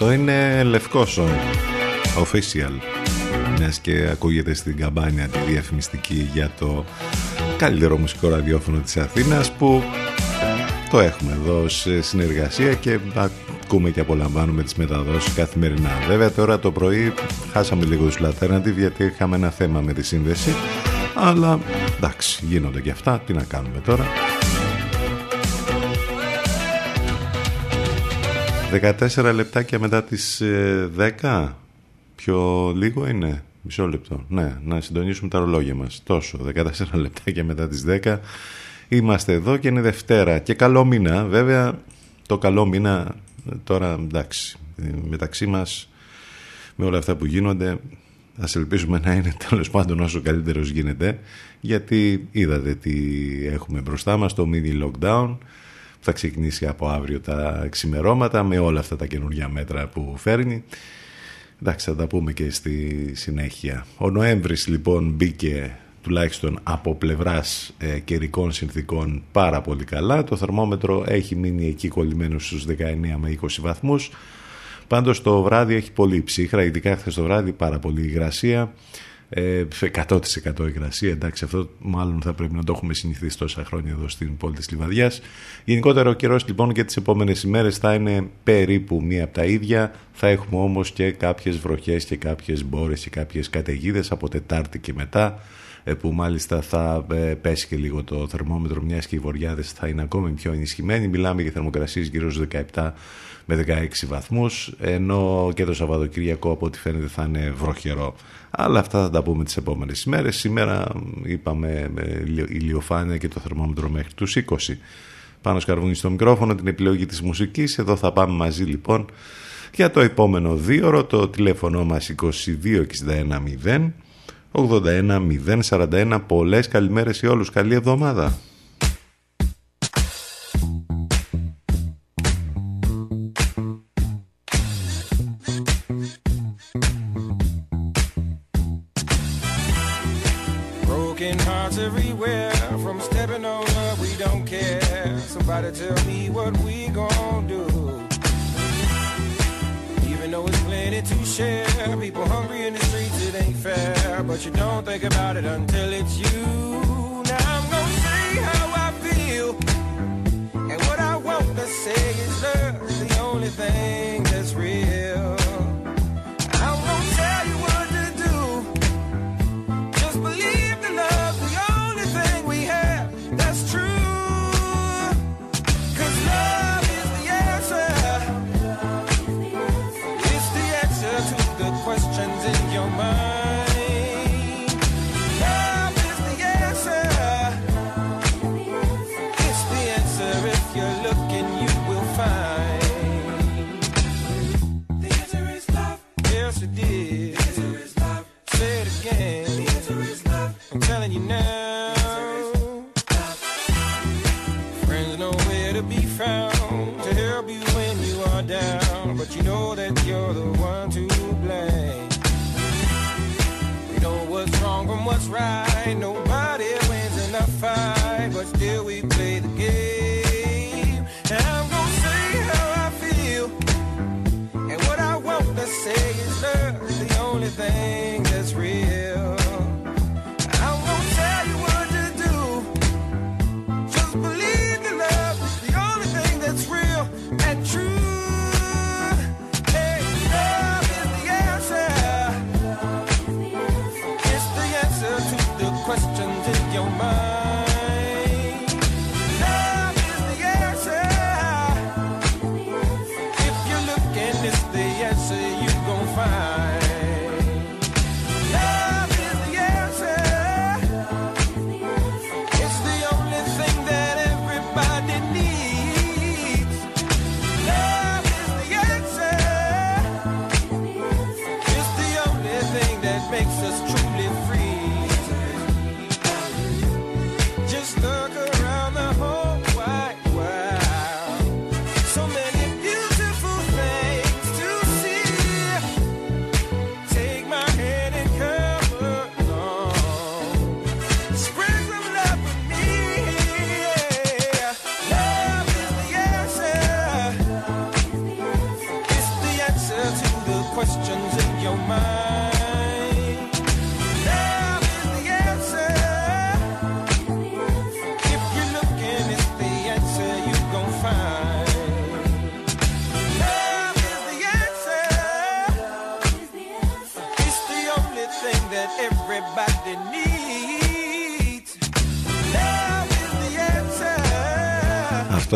Αυτό είναι λευκός Official. Μιας και ακούγεται στην καμπάνια τη διαφημιστική για το καλύτερο μουσικό ραδιόφωνο της Αθήνας που το έχουμε εδώ σε συνεργασία και ακούμε και απολαμβάνουμε τις μεταδόσεις καθημερινά. Βέβαια τώρα το πρωί χάσαμε λίγο τους Alternative γιατί είχαμε ένα θέμα με τη σύνδεση αλλά εντάξει γίνονται και αυτά, τι να κάνουμε τώρα; 14 λεπτάκια μετά τις 10 ε, πιο λίγο είναι; Μισό λεπτό. Ναι, να συντονίσουμε τα ρολόγια μας. Τόσο 14 λεπτάκια μετά τις 10 είμαστε εδώ και είναι Δευτέρα. Και καλό μήνα βέβαια. Το καλό μήνα τώρα εντάξει μεταξύ μας με όλα αυτά που γίνονται ας ελπίσουμε να είναι τέλος πάντων όσο καλύτερος γίνεται. Γιατί είδατε τι έχουμε μπροστά μας το mini lockdown θα ξεκινήσει από αύριο τα ξημερώματα με όλα αυτά τα καινούργια μέτρα που φέρνει. Εντάξει, θα τα πούμε και στη συνέχεια. Ο Νοέμβρης λοιπόν μπήκε τουλάχιστον από πλευράς ε, καιρικών συνθήκων πάρα πολύ καλά. Το θερμόμετρο έχει μείνει εκεί κολλημένο στους 19 με 20 βαθμούς. Πάντως το βράδυ έχει πολύ ψύχρα, ειδικά χθες το βράδυ πάρα πολύ υγρασία. 100% ε, υγρασία. Εντάξει, αυτό μάλλον θα πρέπει να το έχουμε συνηθίσει τόσα χρόνια εδώ στην πόλη της Λιβαδιάς. Γενικότερα ο καιρός λοιπόν και τις επόμενες ημέρες θα είναι περίπου μία από τα ίδια. Θα έχουμε όμως και κάποιες βροχές και κάποιες μπόρες και κάποιες καταιγίδες από Τετάρτη και μετά ε, που μάλιστα θα ε, πέσει και λίγο το θερμόμετρο μιας και οι βοριάδες θα είναι ακόμη πιο ενισχυμένοι. Μιλάμε για θερμοκρασίες γύρω στους 17 με 16 βαθμούς ενώ και το Σαββατοκυριακό από ό,τι φαίνεται θα είναι βροχερό. Αλλά αυτά θα τα πούμε τις επόμενες ημέρες. Σήμερα είπαμε ηλιοφάνεια και το θερμόμετρο μέχρι τους 20. Πάνω σκαρβούνι στο μικρόφωνο την επιλογή της μουσικής. Εδώ θα πάμε μαζί λοιπόν για το επόμενο δίωρο. Το τηλέφωνο μας 2261 0 81 041. Πολλές καλημέρες σε όλους. Καλή εβδομάδα. But you don't think about it until it's you. Now I'm gonna say how I feel. And what I want to say is love's the only thing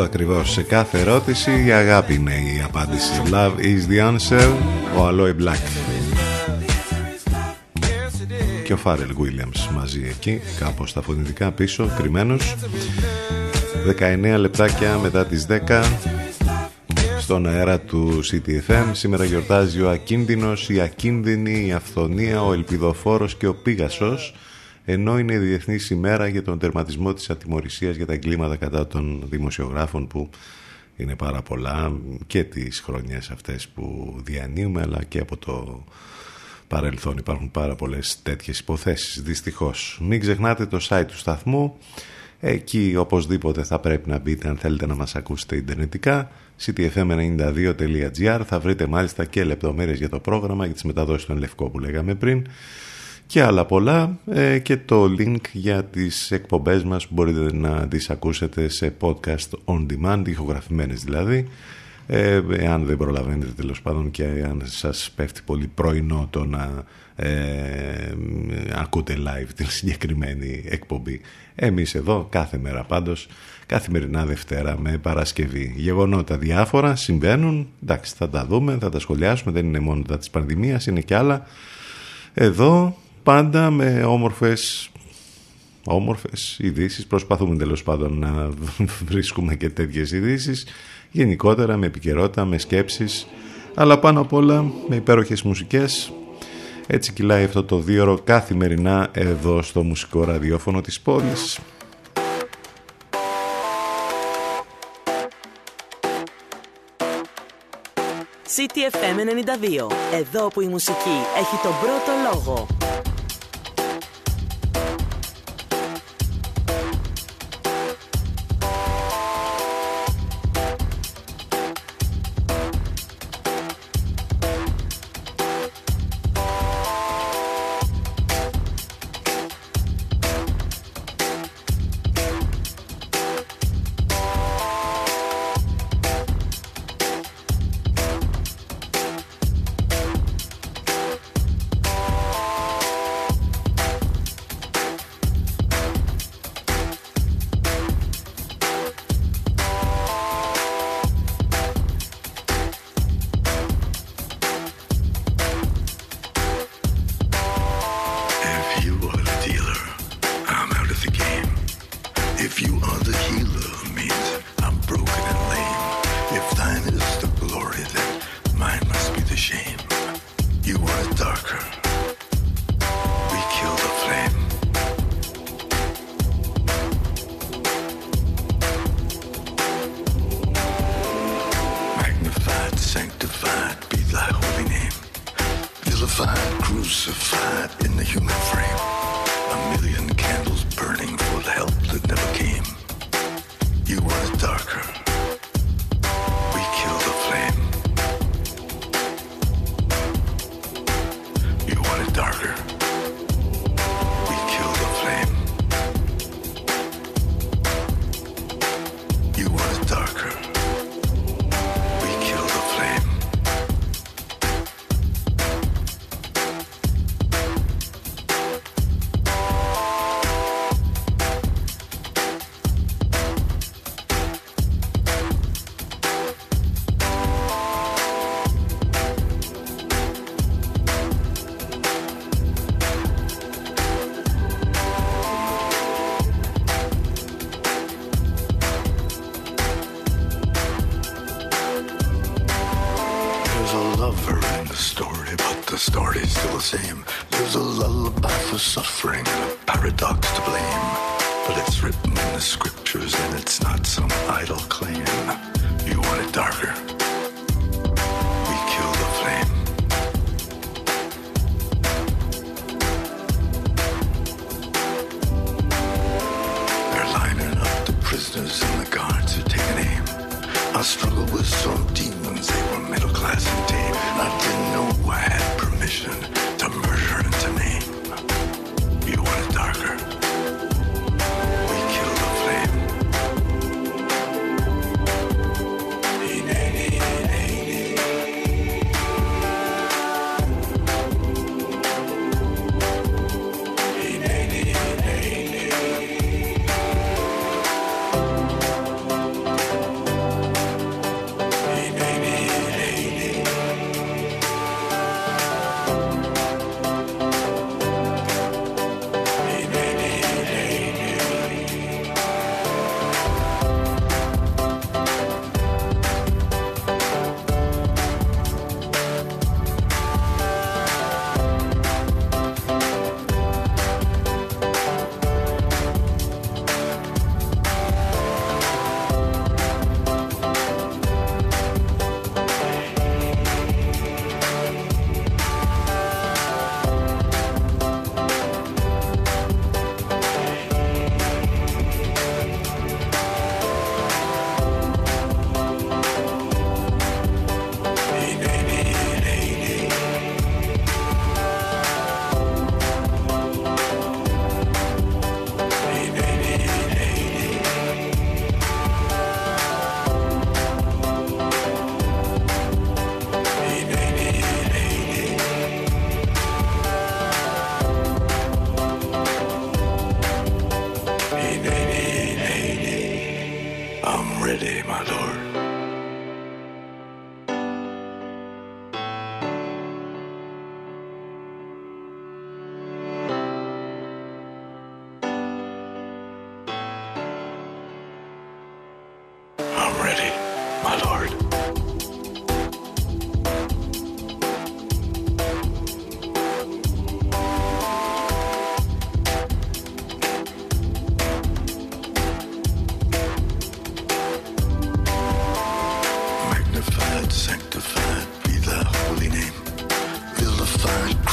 αυτό ακριβώς. Σε κάθε ερώτηση η αγάπη είναι η απάντηση. Love is the answer. Ο Aloe Black. Και ο Φάρελ Williams μαζί εκεί Κάπως στα φωνητικά πίσω Κρυμμένος. 19 λεπτάκια μετά τις 10 στον αέρα του CTFM σήμερα γιορτάζει ο ακίνδυνος, η ακίνδυνη, η αυθονία, ο ελπιδοφόρος και ο πίγασος ενώ είναι η Διεθνής ημέρα για τον τερματισμό της ατιμορρησίας για τα εγκλήματα κατά των δημοσιογράφων που είναι πάρα πολλά και τις χρονιές αυτές που διανύουμε αλλά και από το παρελθόν υπάρχουν πάρα πολλές τέτοιες υποθέσεις δυστυχώς. Μην ξεχνάτε το site του σταθμού. Εκεί οπωσδήποτε θα πρέπει να μπείτε αν θέλετε να μας ακούσετε ιντερνετικά. ctfm92.gr θα βρείτε μάλιστα και λεπτομέρειες για το πρόγραμμα για τις μεταδόσεις των Λευκό που λέγαμε πριν και άλλα πολλά ε, και το link για τις εκπομπές μας που μπορείτε να τις ακούσετε σε podcast on demand, ηχογραφημένες δηλαδή ε, εάν δεν προλαβαίνετε τέλος πάντων και αν σας πέφτει πολύ πρωινό το να ε, ακούτε live την συγκεκριμένη εκπομπή. Εμείς εδώ κάθε μέρα πάντως, καθημερινά Δευτέρα με Παρασκευή. Γεγονότα διάφορα συμβαίνουν, εντάξει θα τα δούμε, θα τα σχολιάσουμε, δεν είναι μόνο τα της πανδημίας, είναι και άλλα. Εδώ πάντα με όμορφες όμορφες ειδήσεις. Προσπαθούμε τέλος πάντων να βρίσκουμε και τέτοιες ειδήσεις. Γενικότερα με επικαιρότητα, με σκέψεις, αλλά πάνω απ' όλα με υπέροχες μουσικές έτσι κυλάει αυτό το δύο καθημερινά εδώ στο μουσικό ραδιόφωνο της πόλης. CTFM 92. Εδώ που η μουσική έχει τον πρώτο λόγο.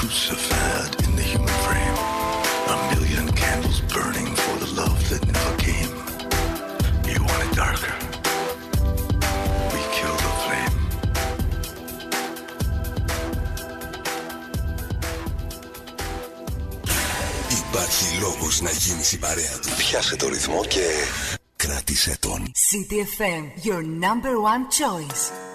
crucified in the human frame. A million candles burning for the love that never came. You want it darker. We kill the flame. Υπάρχει λόγος να γίνεις η παρέα του. Πιάσε το ρυθμό και κράτησε τον. CTFM, your number one choice.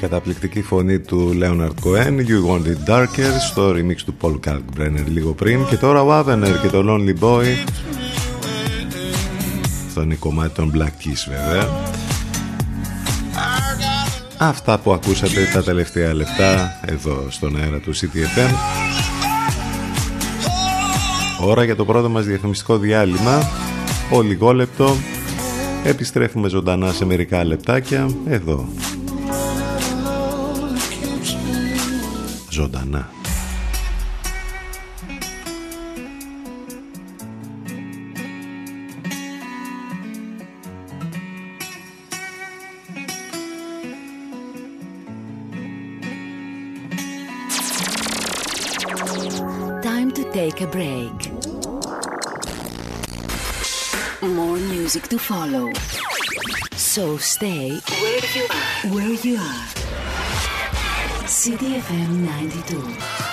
Καταπληκτική φωνή του Leonard Cohen You Want It Darker στο remix του Paul Kalkbrenner λίγο πριν και τώρα ο Avener και το Lonely Boy στο είναι κομμάτι των Black Keys βέβαια. Αυτά που ακούσατε τα τελευταία λεπτά εδώ στον αέρα του CTFM Ώρα για το πρώτο μας διαφημιστικό διάλειμμα. Ο λεπτό Επιστρέφουμε ζωντανά σε μερικά λεπτάκια. Εδώ. Ζωντανά. A break. More music to follow. So stay where you are. Where you are. CDFM 92.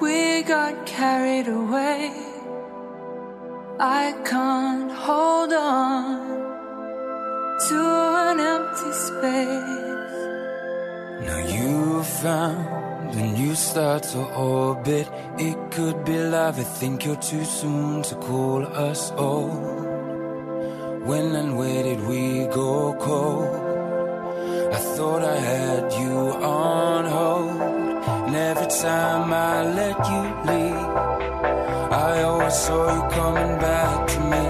We got carried away. I can't hold on to an empty space. Now you found a new start to orbit. It could be love. I think you're too soon to call us old. When and where did we go cold? I thought I had you on hold. And every time I let you leave, I always saw you coming back to me.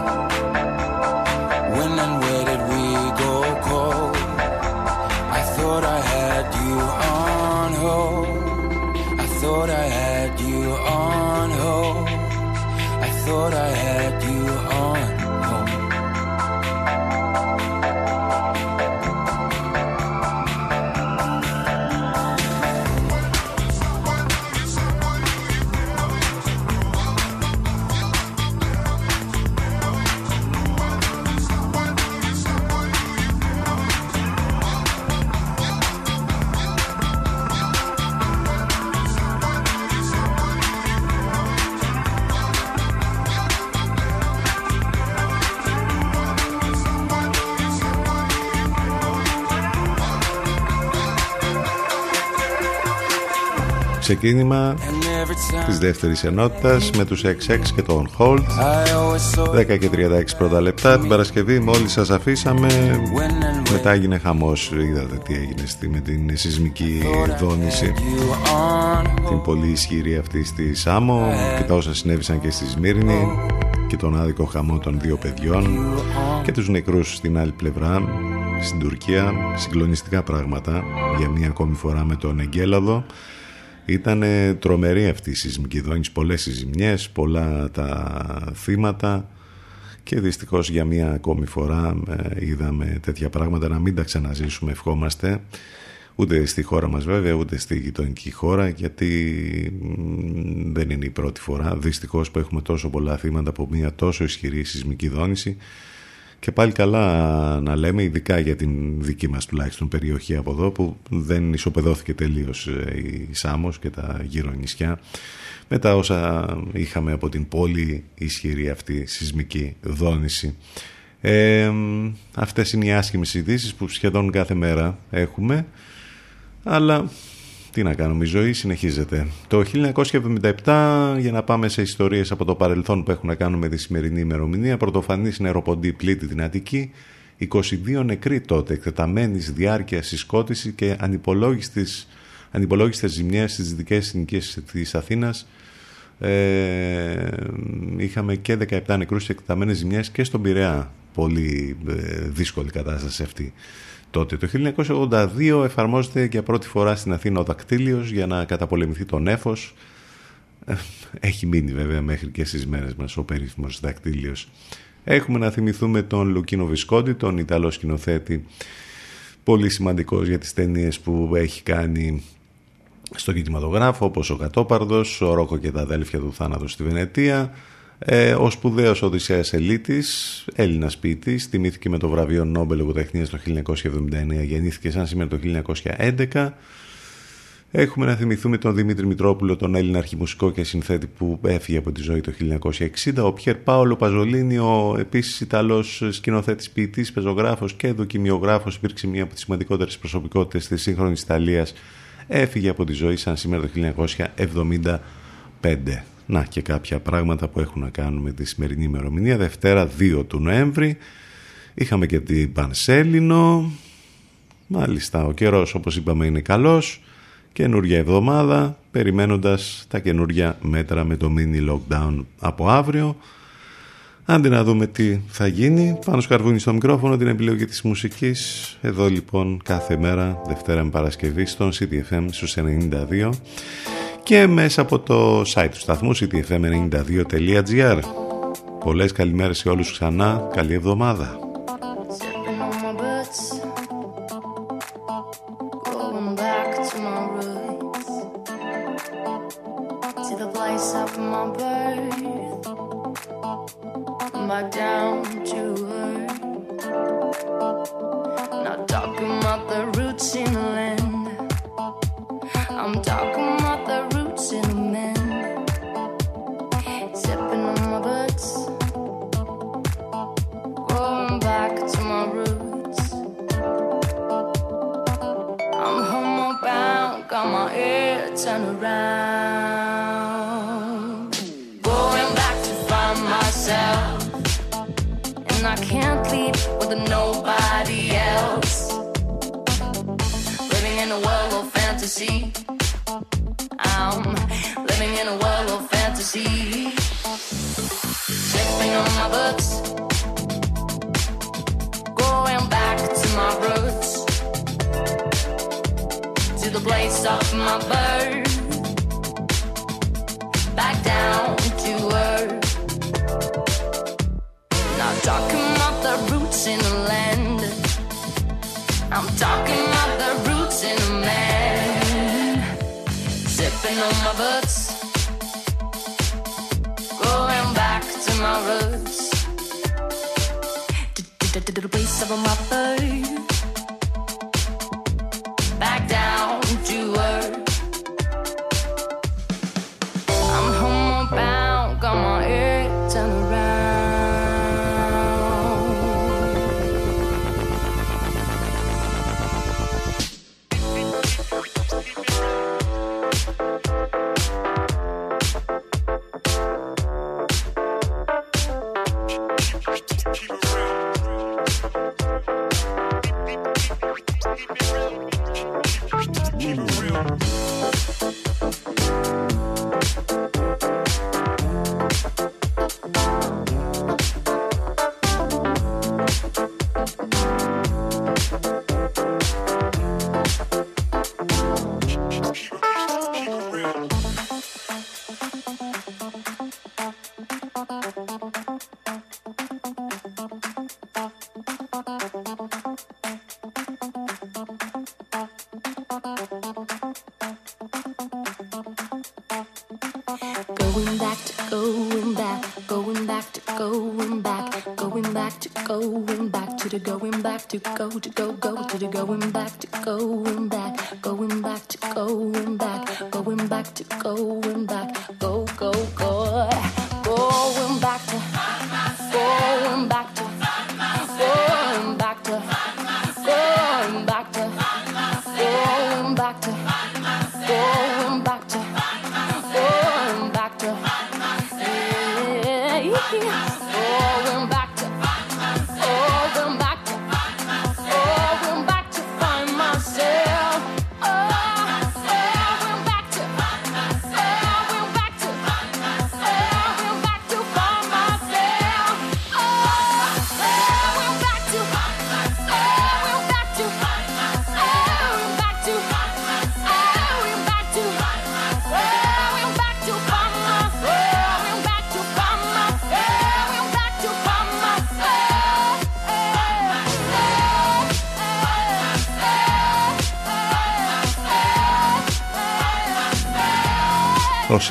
what I had. Ξεκίνημα της δεύτερης ενότητας με τους XX και το On Hold 10 και 36 πρώτα λεπτά την Παρασκευή. Μόλις σας αφήσαμε μετά έγινε χαμός. Είδατε τι έγινε στη, με την σεισμική δόνηση την πολύ ισχυρή αυτή στη Σάμο και τα όσα συνέβησαν και στη Σμύρνη και τον άδικο χαμό των δύο παιδιών και τους νεκρούς στην άλλη πλευρά στην Τουρκία. Συγκλονιστικά πράγματα για μία ακόμη φορά με τον Εγκέλαδο ήταν τρομερή αυτή η σεισμική δόνηση, πολλές οι ζημιές, πολλά τα θύματα και δυστυχώς για μία ακόμη φορά ε, είδαμε τέτοια πράγματα να μην τα ξαναζήσουμε. Ευχόμαστε ούτε στη χώρα μας βέβαια ούτε στη γειτονική χώρα γιατί μ, δεν είναι η πρώτη φορά. Δυστυχώς που έχουμε τόσο πολλά θύματα από μία τόσο ισχυρή σεισμική δόνηση και πάλι καλά να λέμε, ειδικά για την δική μας τουλάχιστον περιοχή από εδώ που δεν ισοπεδώθηκε τελείως ε, η Σάμος και τα γύρω νησιά με τα όσα είχαμε από την πολύ ισχυρή αυτή σεισμική δόνηση. Ε, αυτές είναι οι άσχημες ειδήσεις που σχεδόν κάθε μέρα έχουμε αλλά Τι να κάνουμε, η ζωή συνεχίζεται. Το 1977, για να πάμε σε ιστορίες από το παρελθόν που έχουν να κάνουν με τη σημερινή ημερομηνία, πρωτοφανής νεροποντή πλήτη την Αττική, 22 νεκροί τότε, εκτεταμένης διάρκειας συσκότηση και ανυπολόγιστες, ανυπολόγιστες ζημιές στις δυτικές συνοικίες της Αθήνας. Ε, είχαμε και 17 νεκρούς και εκτεταμένες ζημιές και στον Πειραιά. Πολύ ε, δύσκολη κατάσταση αυτή τότε. Το 1982 εφαρμόζεται για πρώτη φορά στην Αθήνα ο δακτύλιος για να καταπολεμηθεί το νέφος. Ε, έχει μείνει βέβαια μέχρι και στις μέρες μας ο περίφημος δακτύλιος. Έχουμε να θυμηθούμε τον Λουκίνο Βισκόντι, τον Ιταλό σκηνοθέτη, πολύ σημαντικός για τις ταινίες που έχει κάνει στο κινηματογράφο, όπως ο Κατόπαρδος, ο Ρόκο και τα αδέλφια του θάνατο στη Βενετία, ε, ο σπουδαίος Οδυσσέας Ελίτης, Έλληνας ποιητής, τιμήθηκε με το βραβείο Νόμπελ Λογοτεχνίας το 1979, γεννήθηκε σαν σήμερα το 1911. Έχουμε να θυμηθούμε τον Δημήτρη Μητρόπουλο, τον Έλληνα αρχιμουσικό και συνθέτη που έφυγε από τη ζωή το 1960. Ο Πιέρ Πάολο Παζολίνη, ο επίσης Ιταλός σκηνοθέτης, ποιητής, πεζογράφος και δοκιμιογράφος, υπήρξε μία από τις σημαντικότερες προσωπικότητες της σύγχρονης Ιταλίας. Έφυγε από τη ζωή σαν σήμερα το 1975. Να και κάποια πράγματα που έχουν να κάνουν με τη σημερινή ημερομηνία. Δευτέρα 2 του Νοέμβρη. Είχαμε και την Πανσέλινο. Μάλιστα, ο καιρός όπως είπαμε είναι καλός. Καινούργια εβδομάδα, περιμένοντας τα καινούργια μέτρα με το mini lockdown από αύριο. Άντε να δούμε τι θα γίνει. Πάνω σκαρβούνι στο μικρόφωνο την επιλογή της μουσικής. Εδώ λοιπόν κάθε μέρα, Δευτέρα με Παρασκευή, στον CTFM στους 92 και μέσα από το site του σταθμού ctfm92.gr Πολλές καλημέρες σε όλους ξανά, καλή εβδομάδα lovers. The waist of a mother.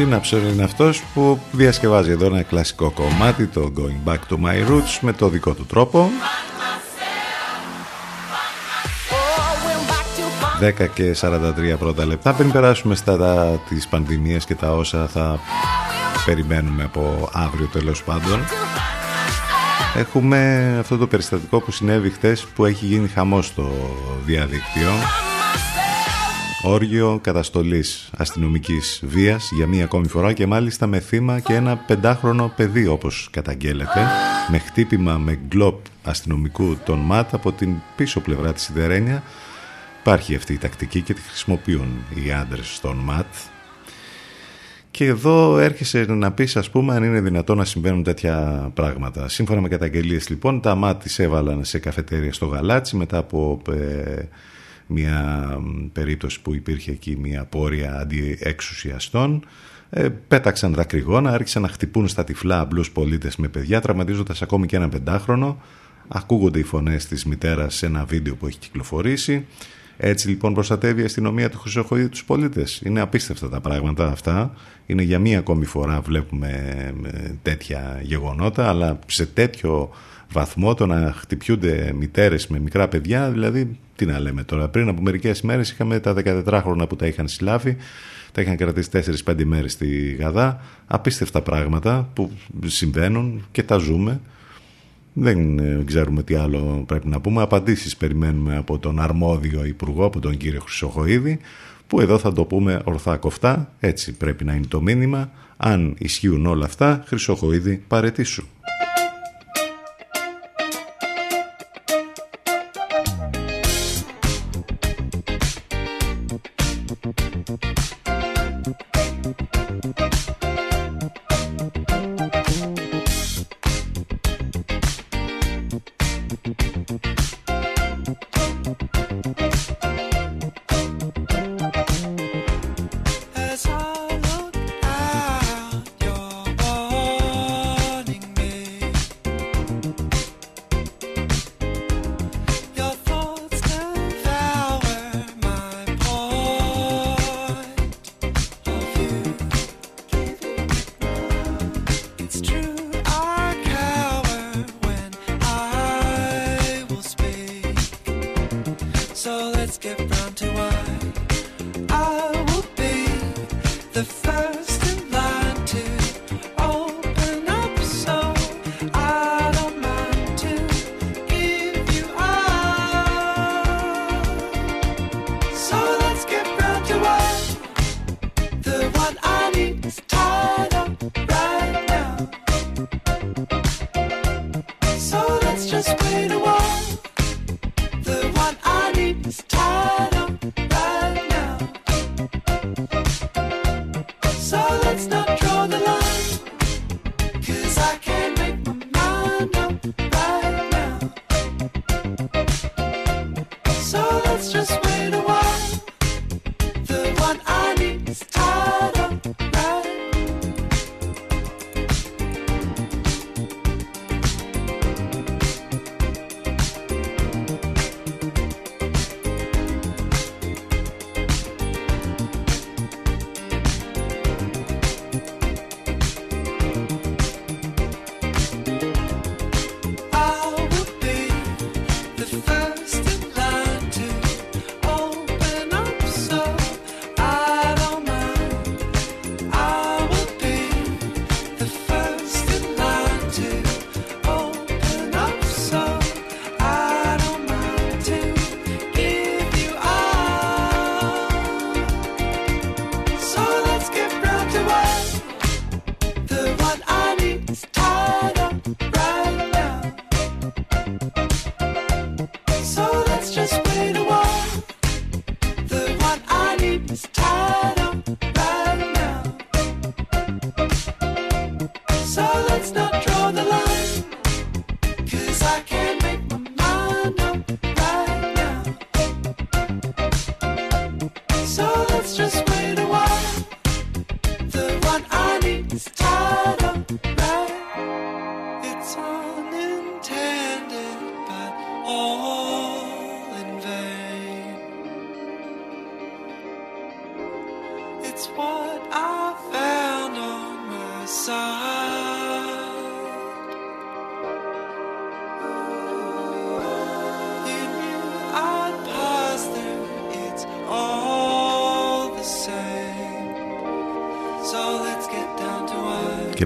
Ο σύναψος είναι αυτός που διασκευάζει εδώ ένα κλασικό κομμάτι, το Going Back to My Roots, με το δικό του τρόπο. 10 και 43 πρώτα λεπτά πριν περάσουμε στα τα, τις πανδημίες και τα όσα θα περιμένουμε από αύριο τέλος πάντων έχουμε αυτό το περιστατικό που συνέβη χτες που έχει γίνει χαμός στο διαδίκτυο όργιο καταστολής αστυνομικής βίας για μία ακόμη φορά και μάλιστα με θύμα και ένα πεντάχρονο παιδί όπως καταγγέλλεται με χτύπημα με γκλόπ αστυνομικού των ΜΑΤ από την πίσω πλευρά της Σιδερένια Υπάρχει αυτή η τακτική και τη χρησιμοποιούν οι άντρες στον ΜΑΤ και εδώ έρχεσαι να πεις ας πούμε αν είναι δυνατόν να συμβαίνουν τέτοια πράγματα. Σύμφωνα με καταγγελίες λοιπόν τα ΜΑΤ τις έβαλαν σε καφετέρια στο Γαλάτσι μετά από ε, μια περίπτωση που υπήρχε εκεί μια πόρια αντιεξουσιαστών ε, πέταξαν δακρυγόνα, άρχισαν να χτυπούν στα τυφλά απλούς πολίτες με παιδιά τραυματίζοντας ακόμη και ένα πεντάχρονο ακούγονται οι φωνές της μητέρας σε ένα βίντεο που έχει κυκλοφορήσει έτσι λοιπόν προστατεύει η αστυνομία του Χρυσοχοίδη τους πολίτες. Είναι απίστευτα τα πράγματα αυτά. Είναι για μία ακόμη φορά βλέπουμε ε, τέτοια γεγονότα, αλλά σε τέτοιο βαθμό το να χτυπιούνται μητέρες με μικρά παιδιά, δηλαδή τι να λέμε τώρα. Πριν από μερικές μέρες είχαμε τα 14 χρόνια που τα είχαν συλλάβει, τα είχαν κρατήσει 4-5 μέρες στη Γαδά. Απίστευτα πράγματα που συμβαίνουν και τα ζούμε. Δεν ε, ξέρουμε τι άλλο πρέπει να πούμε. Απαντήσεις περιμένουμε από τον αρμόδιο υπουργό, από τον κύριο Χρυσοχοίδη, που εδώ θα το πούμε ορθά κοφτά, έτσι πρέπει να είναι το μήνυμα. Αν ισχύουν όλα αυτά, Χρυσοχοίδη παρετήσου.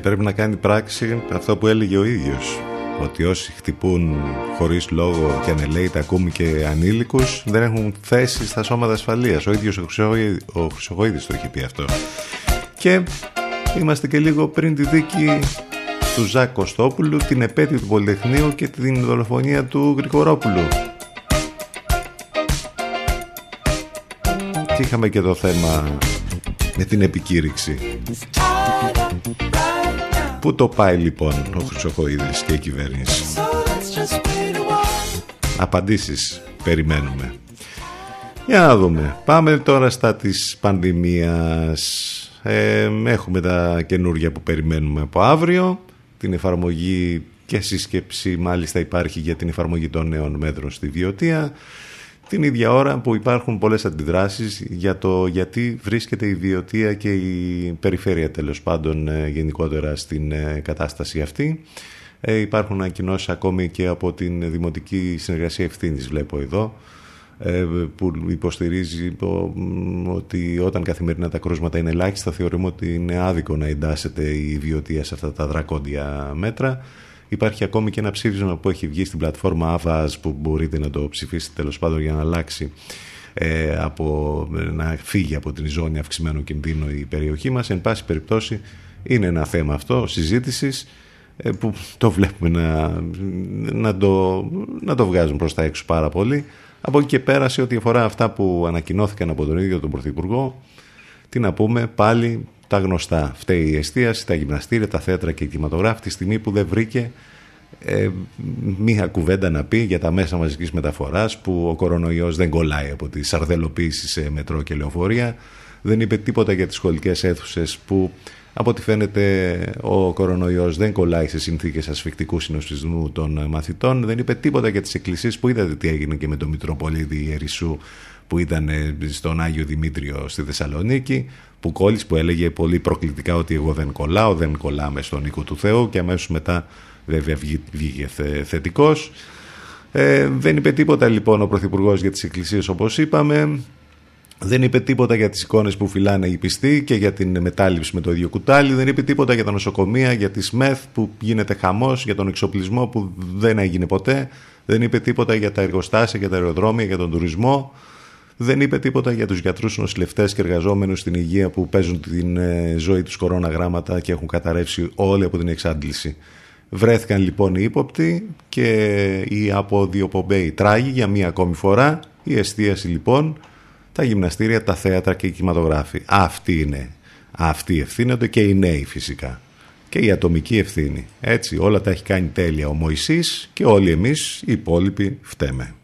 Πρέπει να κάνει πράξη αυτό που έλεγε ο ίδιος ότι όσοι χτυπούν χωρίς λόγο και ανελαίητα ακόμη και ανήλικους δεν έχουν θέση στα σώματα ασφαλείας. Ο ίδιος ο Χρυσογοίδης το έχει πει αυτό. Και είμαστε και λίγο πριν τη δίκη του Ζακ Κωστόπουλου, την επέτειο του Πολυτεχνείου και την δολοφονία του Γρηγορόπουλου. Και είχαμε και το θέμα με την επικήρυξη. Πού το πάει λοιπόν ο Χρυσοχοίδης και η κυβέρνηση; Απαντήσεις περιμένουμε. Για να δούμε. Πάμε τώρα στα της πανδημίας. Ε, έχουμε τα καινούργια που περιμένουμε από αύριο. Την εφαρμογή και σύσκεψη μάλιστα υπάρχει για την εφαρμογή των νέων μέτρων στη Βιωτία την ίδια ώρα που υπάρχουν πολλές αντιδράσεις για το γιατί βρίσκεται η βιωτεία και η περιφέρεια τέλος πάντων ε, γενικότερα στην ε, κατάσταση αυτή. Ε, υπάρχουν ανακοινώσεις ακόμη και από την Δημοτική Συνεργασία Ευθύνης, βλέπω εδώ, ε, που υποστηρίζει ότι όταν καθημερινά τα κρούσματα είναι ελάχιστα θεωρούμε ότι είναι άδικο να εντάσσεται η βιωτεία σε αυτά τα δρακόντια μέτρα. Υπάρχει ακόμη και ένα ψήφισμα που έχει βγει στην πλατφόρμα AVAS που μπορείτε να το ψηφίσετε τέλος πάντων για να αλλάξει ε, από, να φύγει από την ζώνη αυξημένου κινδύνου η περιοχή μας. Εν πάση περιπτώσει είναι ένα θέμα αυτό συζήτησης ε, που το βλέπουμε να, να, το, να το βγάζουν προς τα έξω πάρα πολύ. Από εκεί και πέρα σε ό,τι αφορά αυτά που ανακοινώθηκαν από τον ίδιο τον Πρωθυπουργό τι να πούμε πάλι τα γνωστά. Φταίει η εστίαση, τα γυμναστήρια, τα θέατρα και οι κινηματογράφοι. Τη στιγμή που δεν βρήκε ε, μία κουβέντα να πει για τα μέσα μαζικής μεταφοράς που ο κορονοϊός δεν κολλάει από τη σαρδελοποίηση σε μετρό και λεωφορεία. Δεν είπε τίποτα για τις σχολικές αίθουσες που από ό,τι φαίνεται ο κορονοϊός δεν κολλάει σε συνθήκες ασφικτικού συνοστισμού των μαθητών. Δεν είπε τίποτα για τις εκκλησίες που είδατε τι έγινε και με τον Μητροπολίτη Ιερισσού που ήταν στον Άγιο Δημήτριο στη Θεσσαλονίκη που κόλλησε που έλεγε πολύ προκλητικά ότι εγώ δεν κολλάω, δεν κολλάμε στον οίκο του Θεού και αμέσως μετά βέβαια βγήκε θετικός. Ε, δεν είπε τίποτα λοιπόν ο Πρωθυπουργός για τις εκκλησίες όπως είπαμε. Δεν είπε τίποτα για τις εικόνες που φυλάνε οι πιστοί και για την μετάληψη με το ίδιο κουτάλι. Δεν είπε τίποτα για τα νοσοκομεία, για τη ΣΜΕΘ που γίνεται χαμός, για τον εξοπλισμό που δεν έγινε ποτέ. Δεν είπε τίποτα για τα εργοστάσια, για τα αεροδρόμια, για τον τουρισμό. Δεν είπε τίποτα για τους γιατρούς νοσηλευτές και εργαζόμενους στην υγεία που παίζουν την ε, ζωή τους κορώνα γράμματα και έχουν καταρρεύσει όλοι από την εξάντληση. Βρέθηκαν λοιπόν οι ύποπτοι και οι αποδιοπομπαίοι τράγοι για μία ακόμη φορά. Η εστίαση λοιπόν, τα γυμναστήρια, τα θέατρα και οι κινηματογράφοι. Αυτή είναι. Αυτοί ευθύνονται και οι νέοι φυσικά. Και η ατομική ευθύνη. Έτσι όλα τα έχει κάνει τέλεια ο Μωυσής και όλοι εμείς οι υπόλοιποι φταίμε.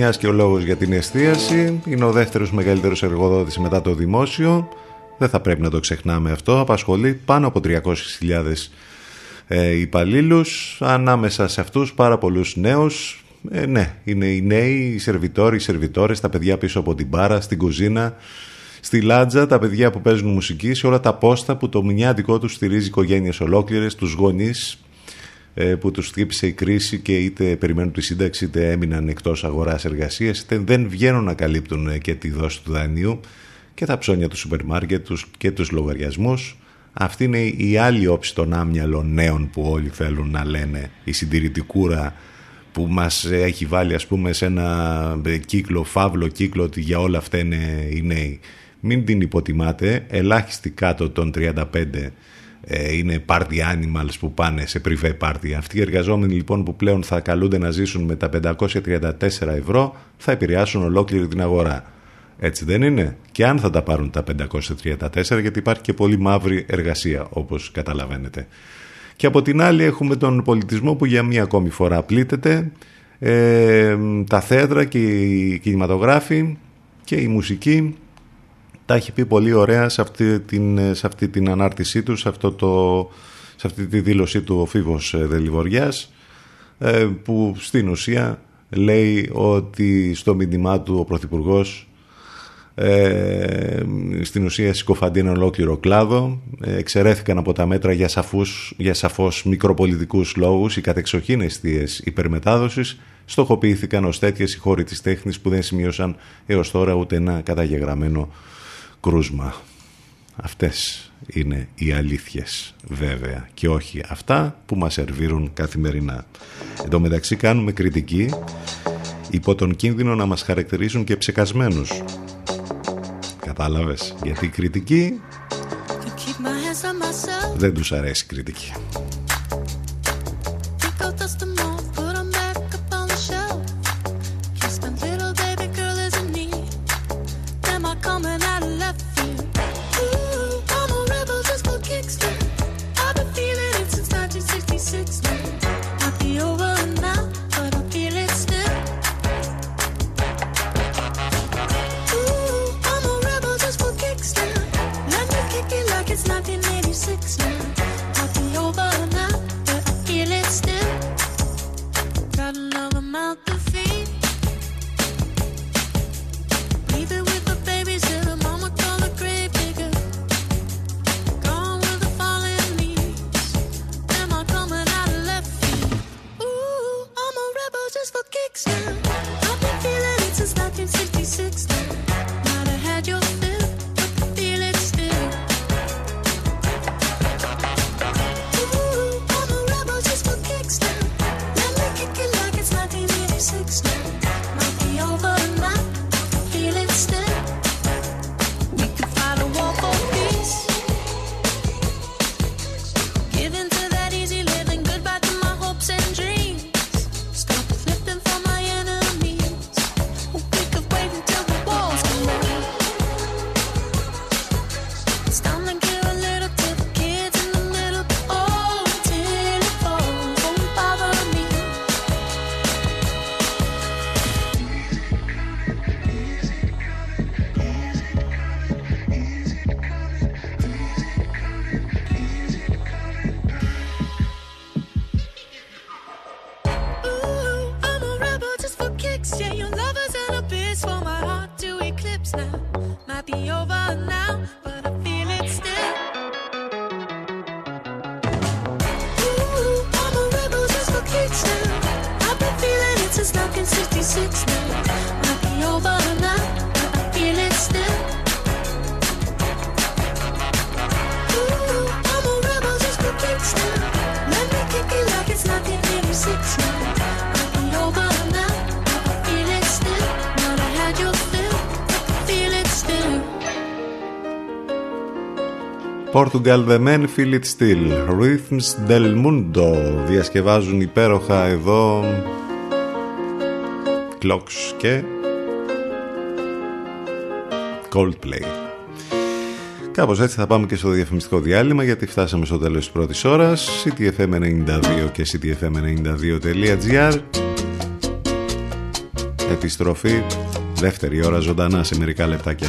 Μιας και ο λόγος για την εστίαση είναι ο δεύτερος μεγαλύτερος εργοδότης μετά το δημόσιο. Δεν θα πρέπει να το ξεχνάμε αυτό. Απασχολεί πάνω από 300.000 ε, υπαλλήλους. Ανάμεσα σε αυτούς πάρα πολλούς νέους. Ε, ναι, είναι οι νέοι, οι σερβιτόροι, οι σερβιτόρες, τα παιδιά πίσω από την μπάρα, στην κουζίνα, στη λάτζα, τα παιδιά που παίζουν μουσική, σε όλα τα πόστα που το μηνιάτικό τους στηρίζει οικογένειες ολόκληρες, τους γονείς, ε, που τους χτύπησε η κρίση και είτε περιμένουν τη σύνταξη είτε έμειναν εκτός αγοράς εργασίας είτε δεν βγαίνουν να καλύπτουν ε, και τη δόση του δανείου και τα ψώνια του σούπερ μάρκετ και τους λογαριασμούς. Αυτή είναι η άλλη όψη των άμυαλων νέων που όλοι θέλουν να λένε η συντηρητικούρα που μας έχει βάλει ας πούμε σε ένα ε, κύκλο, φαύλο κύκλο ότι για όλα αυτά είναι οι νέοι. Μην την υποτιμάτε, ελάχιστοι κάτω των 35 ε, είναι party animals που πάνε σε privé party. Αυτοί οι εργαζόμενοι λοιπόν που πλέον θα καλούνται να ζήσουν με τα 534 ευρώ θα επηρεάσουν ολόκληρη την αγορά. Έτσι δεν είναι; Και αν θα τα πάρουν τα 534 γιατί υπάρχει και πολύ μαύρη εργασία όπως καταλαβαίνετε. Και από την άλλη έχουμε τον πολιτισμό που για μία ακόμη φορά πλήττεται. Ε, τα θέατρα και οι κινηματογράφοι και η μουσική τα έχει πει πολύ ωραία σε αυτή την, σε αυτή την ανάρτησή του, σε, αυτό το, σε αυτή τη δήλωσή του ο Φίβος ε, Δελιβοριάς ε, που στην ουσία λέει ότι στο μήνυμά του ο Πρωθυπουργός ε, στην ουσία συκοφαντεί ένα ολόκληρο κλάδο. Ε, εξαιρέθηκαν από τα μέτρα για, σαφούς, για σαφώς μικροπολιτικούς λόγους. Οι κατεξοχήν αιστείες υπερμετάδοσης στοχοποιήθηκαν ως τέτοιες οι χώροι της τέχνης που δεν σημείωσαν έως τώρα ούτε ένα καταγεγραμμένο κρούσμα. Αυτές είναι οι αλήθειες βέβαια και όχι αυτά που μας σερβίρουν καθημερινά. Εν τω μεταξύ κάνουμε κριτική υπό τον κίνδυνο να μας χαρακτηρίζουν και ψεκασμένους. Κατάλαβες, γιατί η κριτική δεν τους αρέσει η κριτική. Portugal The Men Feel It Still. Rhythms Del Mundo. Διασκευάζουν υπέροχα εδώ. Clocks και Coldplay. Κάπως έτσι θα πάμε και στο διαφημιστικό διάλειμμα γιατί φτάσαμε στο τέλος της πρώτης ώρας. CTFM92 και CTFM92.gr Επιστροφή, δεύτερη ώρα ζωντανά σε μερικά λεπτάκια.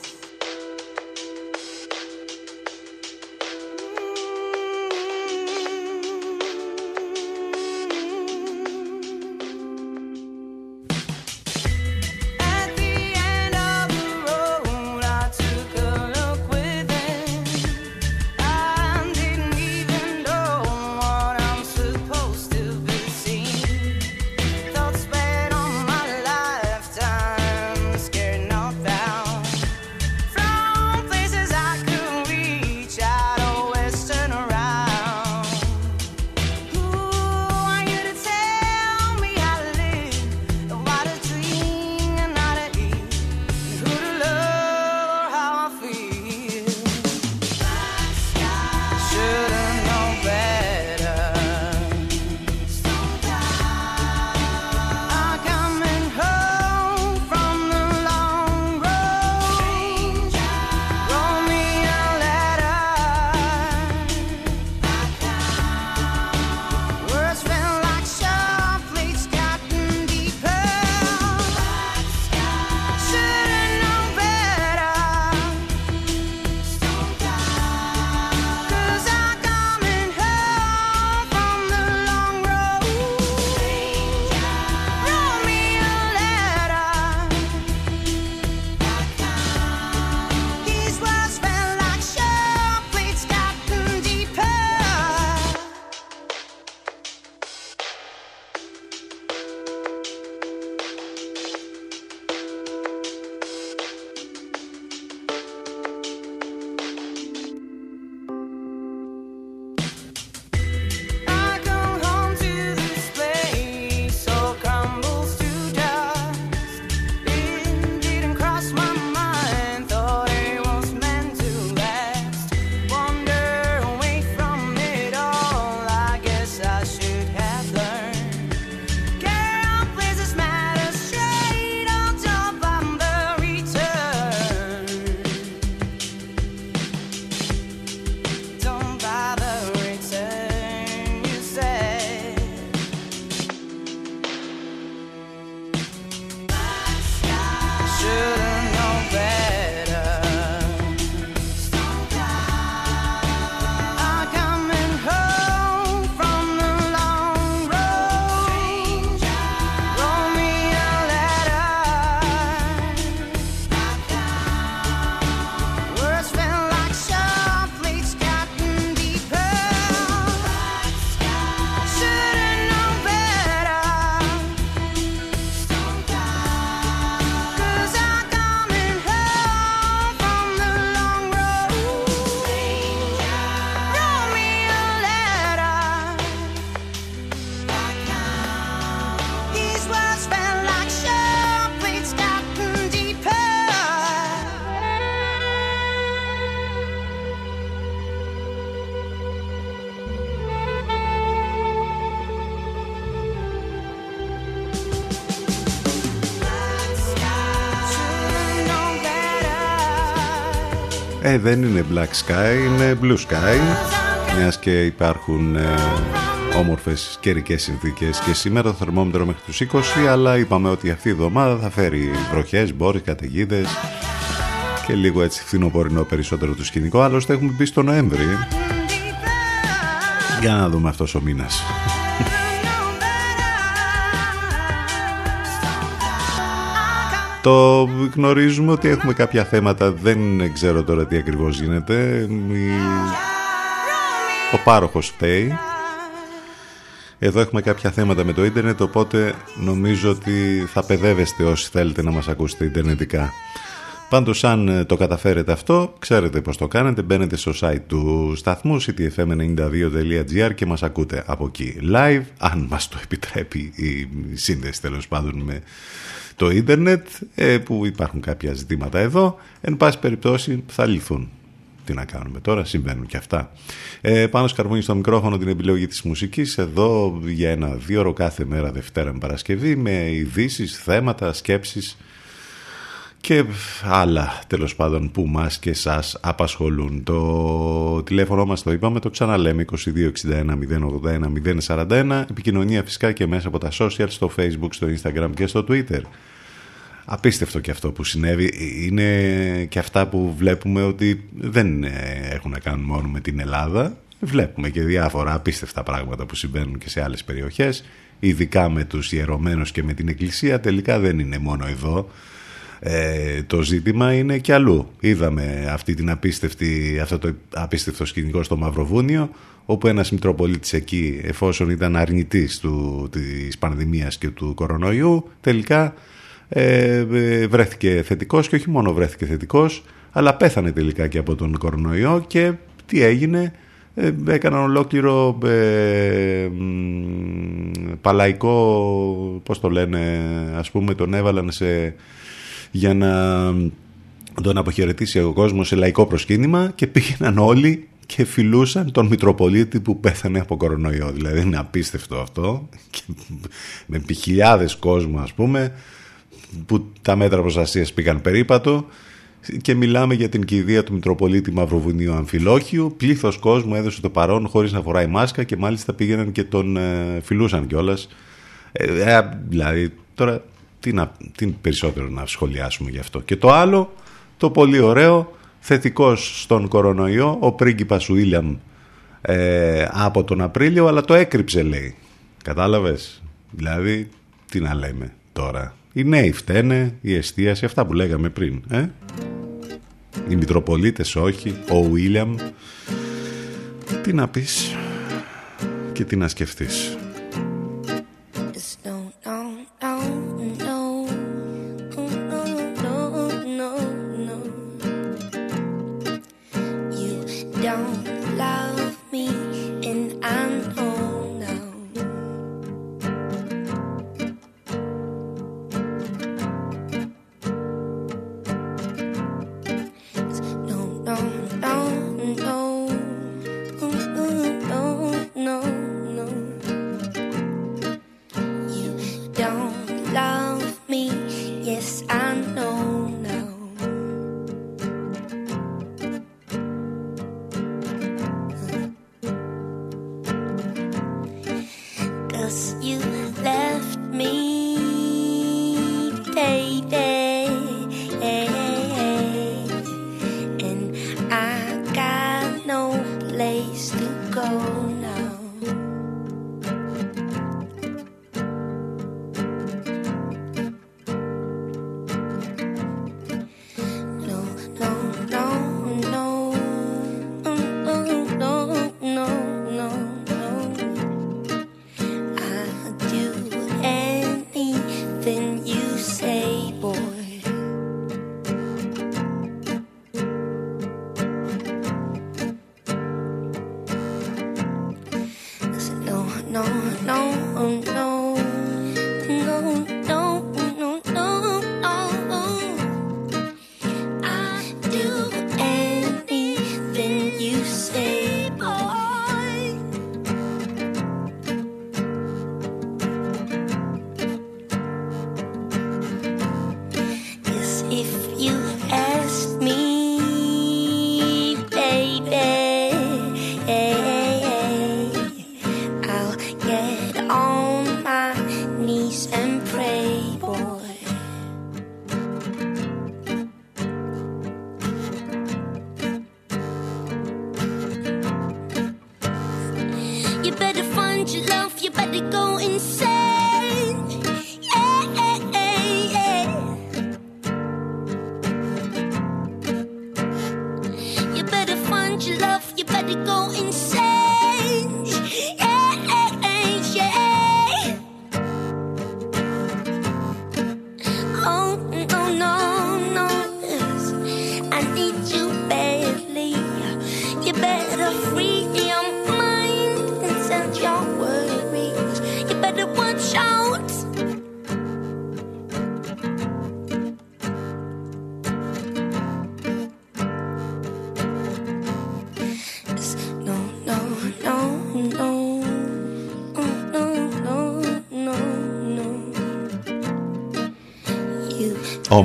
Ε, δεν είναι Black Sky, είναι Blue Sky. Μιας και υπάρχουν ε, όμορφες καιρικές συνθήκες και σήμερα το θερμόμετρο μέχρι τους 20 αλλά είπαμε ότι αυτή η εβδομάδα θα φέρει βροχές, μπόρες, καταιγίδες και λίγο έτσι φθινοπορεινό περισσότερο του σκηνικό άλλωστε έχουμε μπει στο Νοέμβρη για να δούμε αυτός ο μήνας Το γνωρίζουμε ότι έχουμε κάποια θέματα, δεν ξέρω τώρα τι ακριβώς γίνεται. Ο πάροχος φταίει. Εδώ έχουμε κάποια θέματα με το ίντερνετ, οπότε νομίζω ότι θα παιδεύεστε όσοι θέλετε να μας ακούσετε ιντερνετικά. Πάντως αν ε, το καταφέρετε αυτό, ξέρετε πώς το κάνετε, μπαίνετε στο site του σταθμού ctfm92.gr και μας ακούτε από εκεί live, αν μας το επιτρέπει η σύνδεση τέλος πάντων με το ίντερνετ ε, που υπάρχουν κάποια ζητήματα εδώ εν πάση περιπτώσει θα λυθούν τι να κάνουμε τώρα, συμβαίνουν και αυτά. Ε, πάνω σκαρβούνι στο μικρόφωνο την επιλογή της μουσικής, εδώ για ένα δύο ώρο κάθε μέρα Δευτέρα με Παρασκευή, με ειδήσεις, θέματα, σκέψεις και άλλα τέλος πάντων που μας και σας απασχολούν. Το τηλέφωνο μας το είπαμε, το ξαναλέμε 2261 081 041, επικοινωνία φυσικά και μέσα από τα social, στο facebook, στο instagram και στο twitter. Απίστευτο και αυτό που συνέβη. Είναι και αυτά που βλέπουμε ότι δεν έχουν να κάνουν μόνο με την Ελλάδα. Βλέπουμε και διάφορα απίστευτα πράγματα που συμβαίνουν και σε άλλες περιοχές. Ειδικά με τους ιερωμένους και με την Εκκλησία. Τελικά δεν είναι μόνο εδώ. Ε, το ζήτημα είναι και αλλού. Είδαμε αυτή την απίστευτη, αυτό το απίστευτο σκηνικό στο Μαυροβούνιο όπου ένας Μητροπολίτης εκεί εφόσον ήταν αρνητής του, της πανδημίας και του κορονοϊού τελικά ε, ε, βρέθηκε θετικός και όχι μόνο βρέθηκε θετικός αλλά πέθανε τελικά και από τον κορονοϊό και τι έγινε ε, έκαναν ολόκληρο ε, παλαϊκό πώς το λένε ας πούμε τον έβαλαν σε για να τον αποχαιρετήσει ο κόσμος σε λαϊκό προσκύνημα και πήγαιναν όλοι και φιλούσαν τον Μητροπολίτη που πέθανε από κορονοϊό. Δηλαδή είναι απίστευτο αυτό. Και με χιλιάδες κόσμο ας πούμε που τα μέτρα προστασίας πήγαν περίπατο και μιλάμε για την κηδεία του Μητροπολίτη Μαυροβουνίου Αμφιλόχιου. Πλήθος κόσμου έδωσε το παρόν χωρίς να φοράει μάσκα και μάλιστα πήγαιναν και τον ε, φιλούσαν κιόλας. Ε, ε, δηλαδή τώρα τι, να, τι περισσότερο να σχολιάσουμε γι' αυτό. Και το άλλο, το πολύ ωραίο, θετικός στον κορονοϊό, ο πρίγκιπας Ουίλιαμ ε, από τον Απρίλιο, αλλά το έκρυψε λέει. Κατάλαβες; Δηλαδή, τι να λέμε τώρα; Οι νέοι φταίνε, η εστίαση, αυτά που λέγαμε πριν. Ε; Οι Μητροπολίτες όχι, ο Ουίλιαμ. Τι να πεις και τι να σκεφτείς.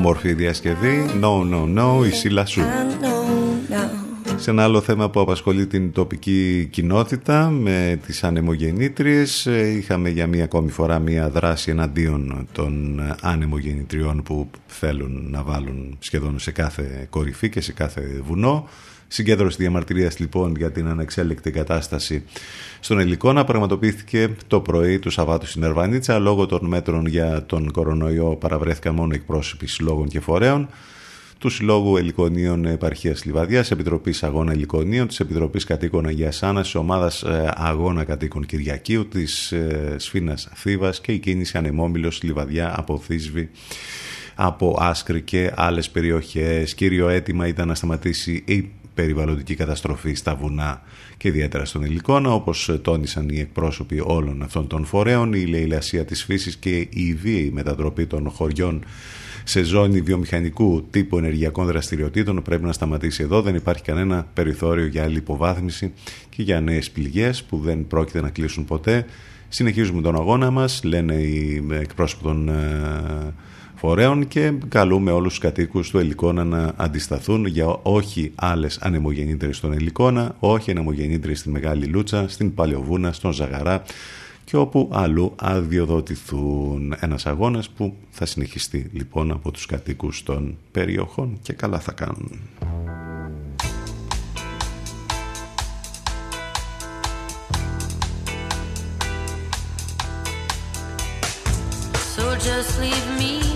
Όμορφη διασκευή. No, no, no, η Σίλα Σου. Σε ένα άλλο θέμα που απασχολεί την τοπική κοινότητα με τις ανεμογεννήτριες είχαμε για μία ακόμη φορά μία δράση εναντίον των ανεμογεννητριών που θέλουν να βάλουν σχεδόν σε κάθε κορυφή και σε κάθε βουνό Συγκέντρωση διαμαρτυρίας λοιπόν για την ανεξέλεκτη κατάσταση στον Ελικόνα πραγματοποιήθηκε το πρωί του Σαββάτου στην Ερβανίτσα. Λόγω των μέτρων για τον κορονοϊό παραβρέθηκαν μόνο εκπρόσωποι συλλόγων και φορέων του Συλλόγου Ελικονίων Επαρχίας Λιβαδιάς, Επιτροπής Αγώνα Ελικονίων, της Επιτροπής Κατοίκων Αγίας Άννας, της Ομάδας ε, Αγώνα Κατοίκων Κυριακίου, της ε, Σφίνα Θήβας και η κίνηση Ανεμόμυλος Λιβαδιά από Θήσβη από Άσκρη και άλλες περιοχές. Κύριο αίτημα ήταν να σταματήσει η περιβαλλοντική καταστροφή στα βουνά και ιδιαίτερα στον Ιλικόνα, όπως τόνισαν οι εκπρόσωποι όλων αυτών των φορέων, η λαιλασία της φύσης και η βίαιη μετατροπή των χωριών σε ζώνη βιομηχανικού τύπου ενεργειακών δραστηριοτήτων πρέπει να σταματήσει εδώ. Δεν υπάρχει κανένα περιθώριο για άλλη υποβάθμιση και για νέες πληγές που δεν πρόκειται να κλείσουν ποτέ. Συνεχίζουμε τον αγώνα μας, λένε οι εκπρόσωποι των ε, φορέων και καλούμε όλους τους κατοίκους του Ελικόνα να αντισταθούν για όχι άλλες ανεμογεννήτρες στον Ελικόνα, όχι ανεμογεννήτρες στη Μεγάλη Λούτσα, στην Παλαιοβούνα, στον Ζαγαρά και όπου αλλού αδειοδοτηθούν ένας αγώνας που θα συνεχιστεί λοιπόν από τους κατοίκους των περιοχών και καλά θα κάνουν. So just leave me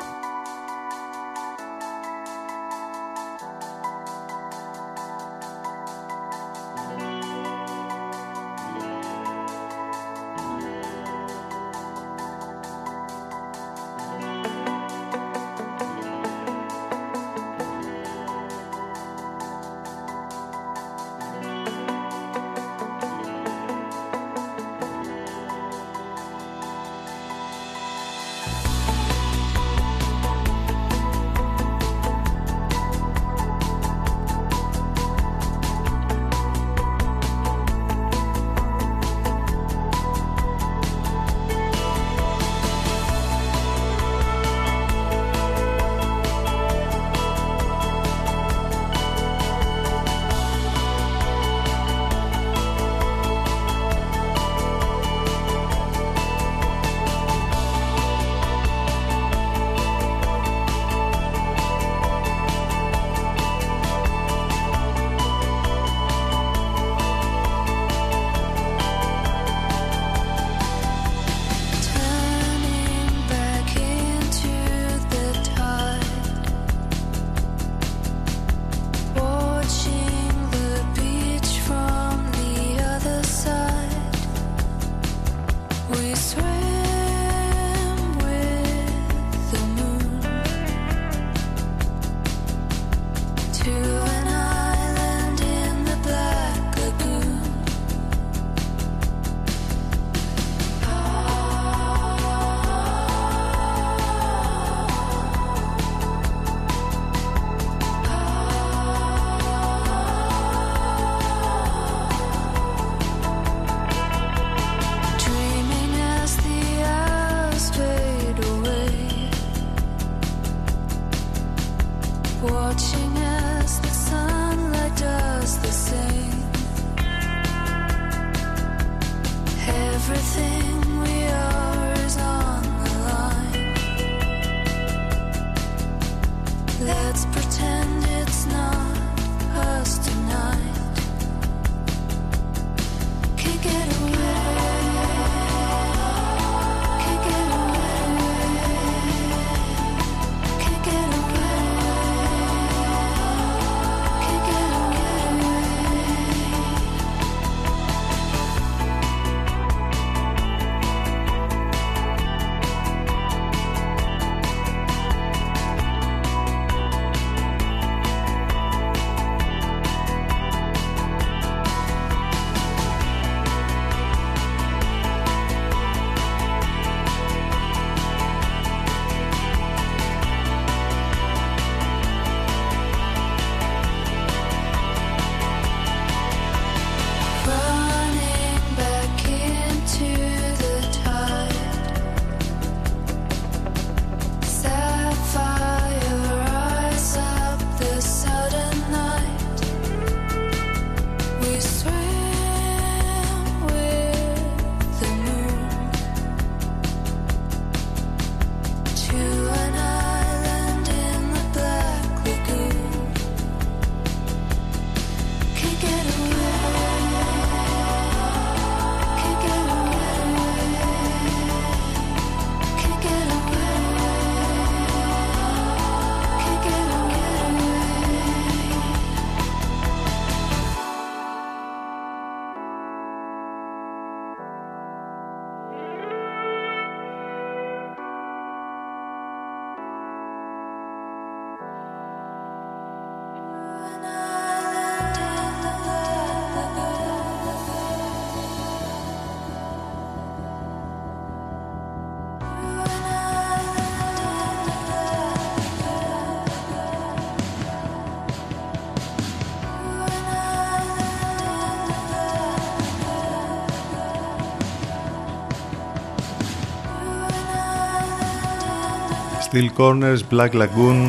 Steel Corners, Black Lagoon,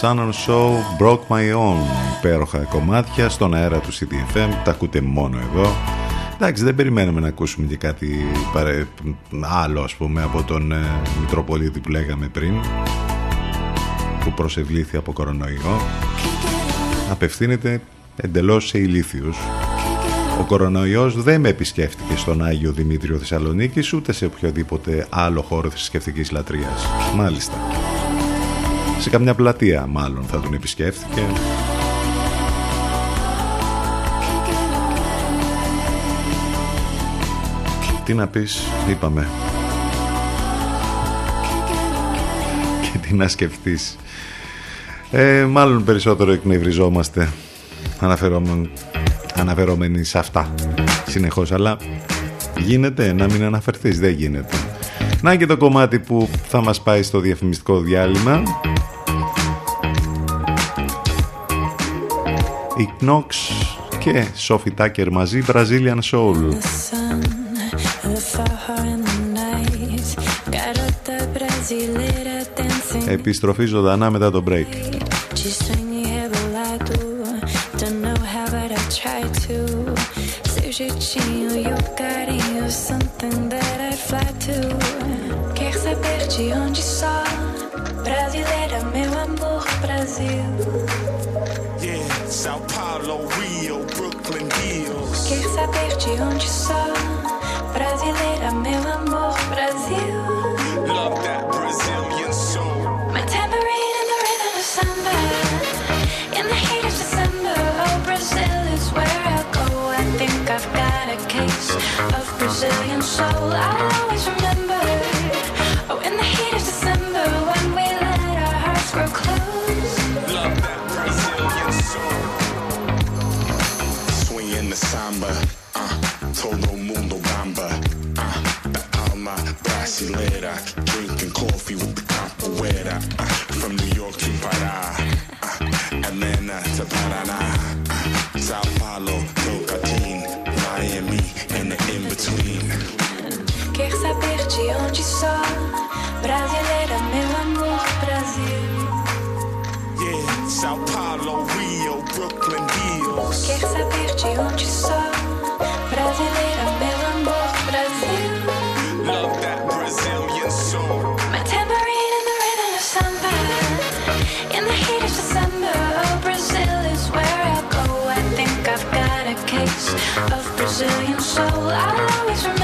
Sun on Show, Broke My Own. Υπέροχα κομμάτια στον αέρα του CDFM. Τα ακούτε μόνο εδώ. Εντάξει, δεν περιμένουμε να ακούσουμε και κάτι παρε... άλλο, ας πούμε, από τον ε, Μητροπολίτη που λέγαμε πριν, που προσευλήθη από κορονοϊό. Απευθύνεται εντελώς σε ηλίθιους. Ο κορονοϊός δεν με επισκέφτηκε στον Άγιο Δημήτριο Θεσσαλονίκης ούτε σε οποιοδήποτε άλλο χώρο θρησκευτικής λατρείας. Μάλιστα. Σε καμιά πλατεία μάλλον θα τον επισκέφτηκε. Τι να πεις, είπαμε. Και τι να σκεφτείς. Ε, μάλλον περισσότερο εκνευριζόμαστε αναφερόμενοι, αναφερόμενοι σε αυτά συνεχώς, αλλά γίνεται να μην αναφερθείς, δεν γίνεται. Να και το κομμάτι που θα μας πάει στο διαφημιστικό διάλειμμα. Η Knox και Sophie Tucker μαζί Brazilian Soul. Επιστροφή ζωντανά μετά το break. De onde só? Brasileira, meu amor, Brasil. Love that Brazilian soul. My tambourine and the rhythm of samba. In the heat of December, oh, Brazil is where I'll go. I think I've got a case of Brazilian soul. I'll always remember.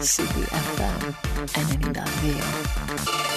CBFM, and Anita Veer.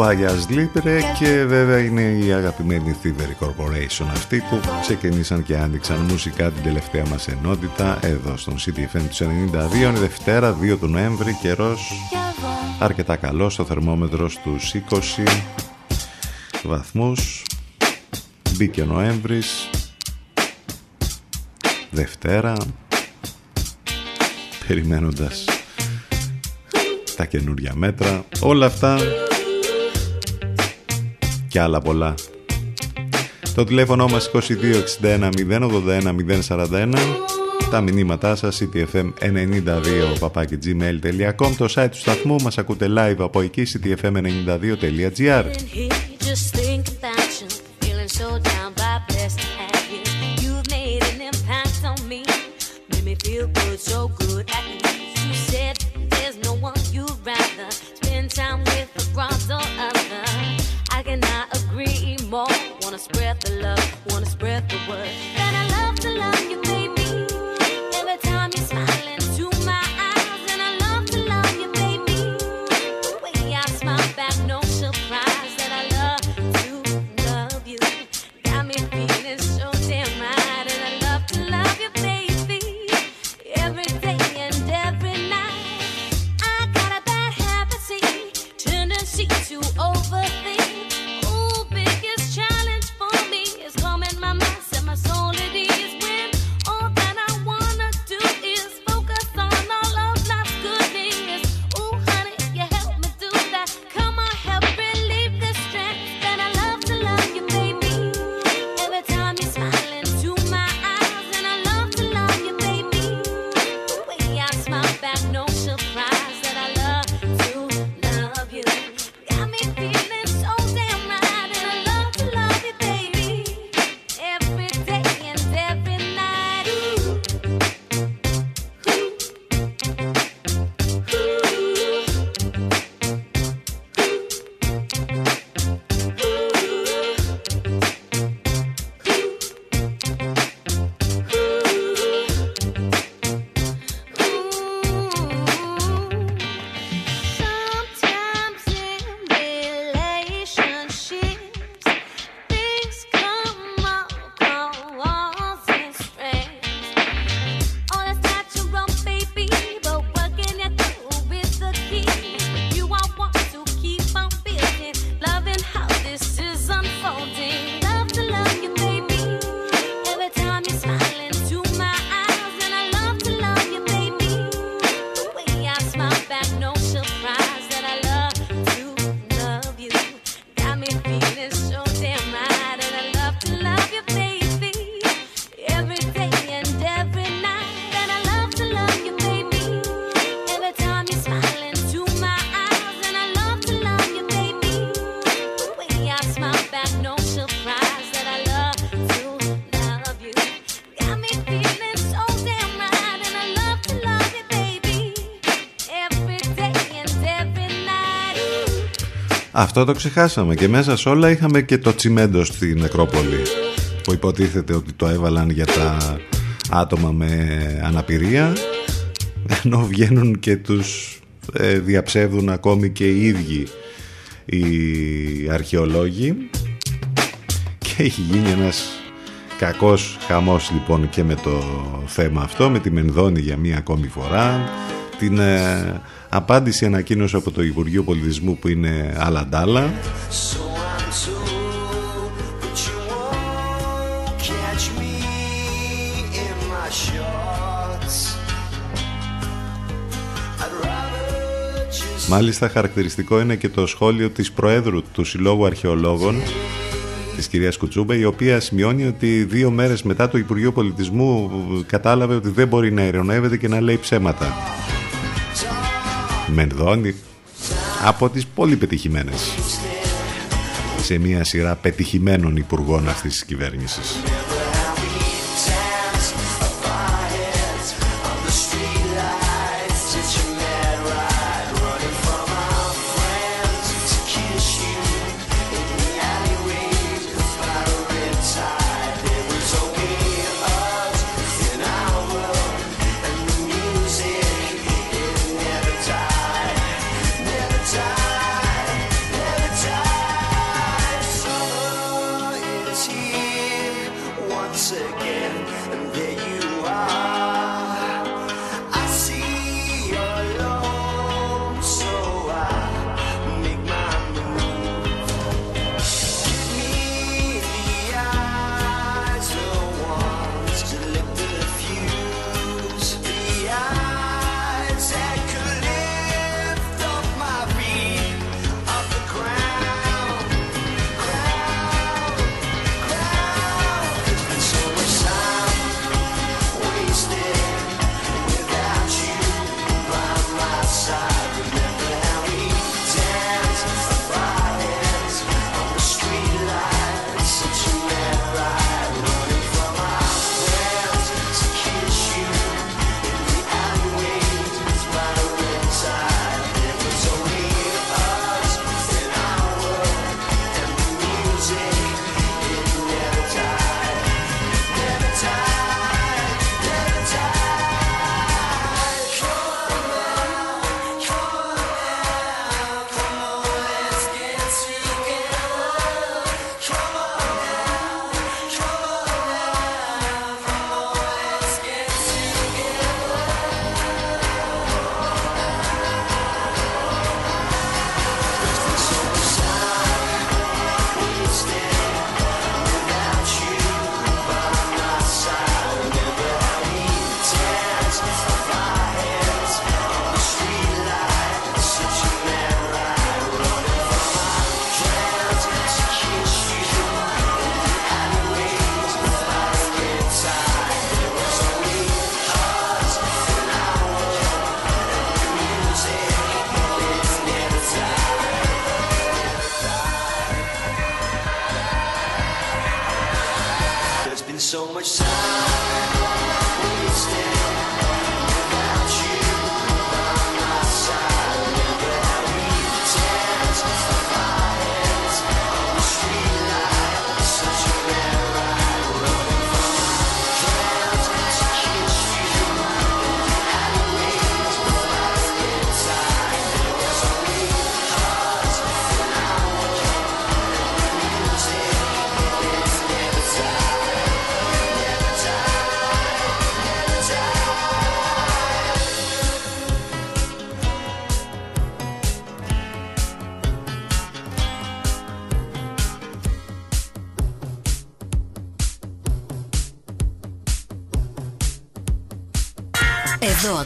Voyage Libre και βέβαια είναι η αγαπημένη Thievery Corporation αυτή που ξεκινήσαν και άνοιξαν μουσικά την τελευταία μας ενότητα εδώ στον CTFM τους 92 είναι Δευτέρα 2 του Νοέμβρη καιρός αρκετά καλός στο θερμόμετρος στους 20 βαθμούς. Μπήκε ο Νοέμβρης. Δευτέρα περιμένοντας τα καινούργια μέτρα. Όλα αυτά και άλλα πολλά. Το τηλέφωνο μας 2261 081 041 τα μηνύματά σας ctfm92 gmail.com το site του σταθμού μας ακούτε live από εκεί ctfm92.gr Αυτό το ξεχάσαμε και μέσα σε όλα είχαμε και το τσιμέντο στην Νεκρόπολη που υποτίθεται ότι το έβαλαν για τα άτομα με αναπηρία ενώ βγαίνουν και τους ε, διαψεύδουν ακόμη και οι ίδιοι οι αρχαιολόγοι. Και έχει γίνει ένας κακός χαμός λοιπόν και με το θέμα αυτό με τη Μενδόνη για μία ακόμη φορά την ε, απάντηση ανακοίνωσε από το Υπουργείο Πολιτισμού που είναι άλλα ντάλα. Μάλιστα χαρακτηριστικό είναι και το σχόλιο της Προέδρου του Συλλόγου Αρχαιολόγων της κυρίας Κουτσούμπα η οποία σημειώνει ότι δύο μέρες μετά το Υπουργείο Πολιτισμού κατάλαβε ότι δεν μπορεί να ειρωνεύεται και να λέει ψέματα. Μενδώνη από τις πολύ πετυχημένες σε μια σειρά πετυχημένων υπουργών αυτής της κυβέρνησης.